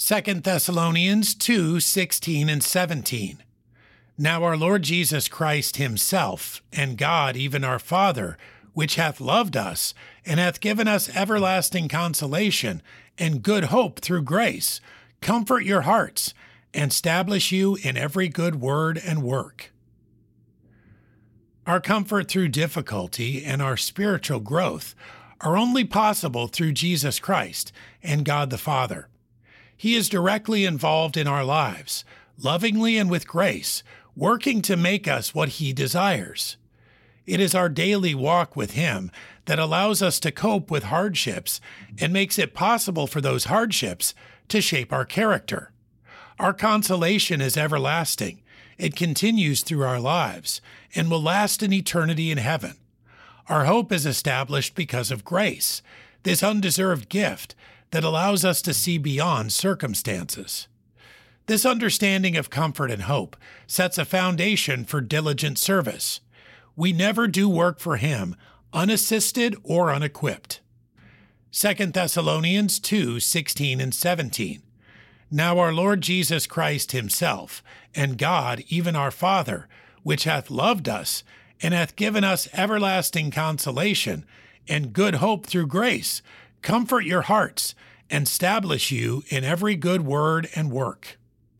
2 Thessalonians 2 16 and 17. Now our Lord Jesus Christ Himself, and God, even our Father, which hath loved us, and hath given us everlasting consolation and good hope through grace, comfort your hearts, and establish you in every good word and work. Our comfort through difficulty and our spiritual growth are only possible through Jesus Christ and God the Father. He is directly involved in our lives, lovingly and with grace, working to make us what He desires. It is our daily walk with Him that allows us to cope with hardships and makes it possible for those hardships to shape our character. Our consolation is everlasting. It continues through our lives and will last in eternity in heaven. Our hope is established because of grace, this undeserved gift that allows us to see beyond circumstances. This understanding of comfort and hope sets a foundation for diligent service. We never do work for Him unassisted or unequipped. 2 Thessalonians 2 16 and 17. Now our Lord Jesus Christ Himself, and God, even our Father, which hath loved us, and hath given us everlasting consolation and good hope through grace, comfort your hearts and establish you in every good word and work.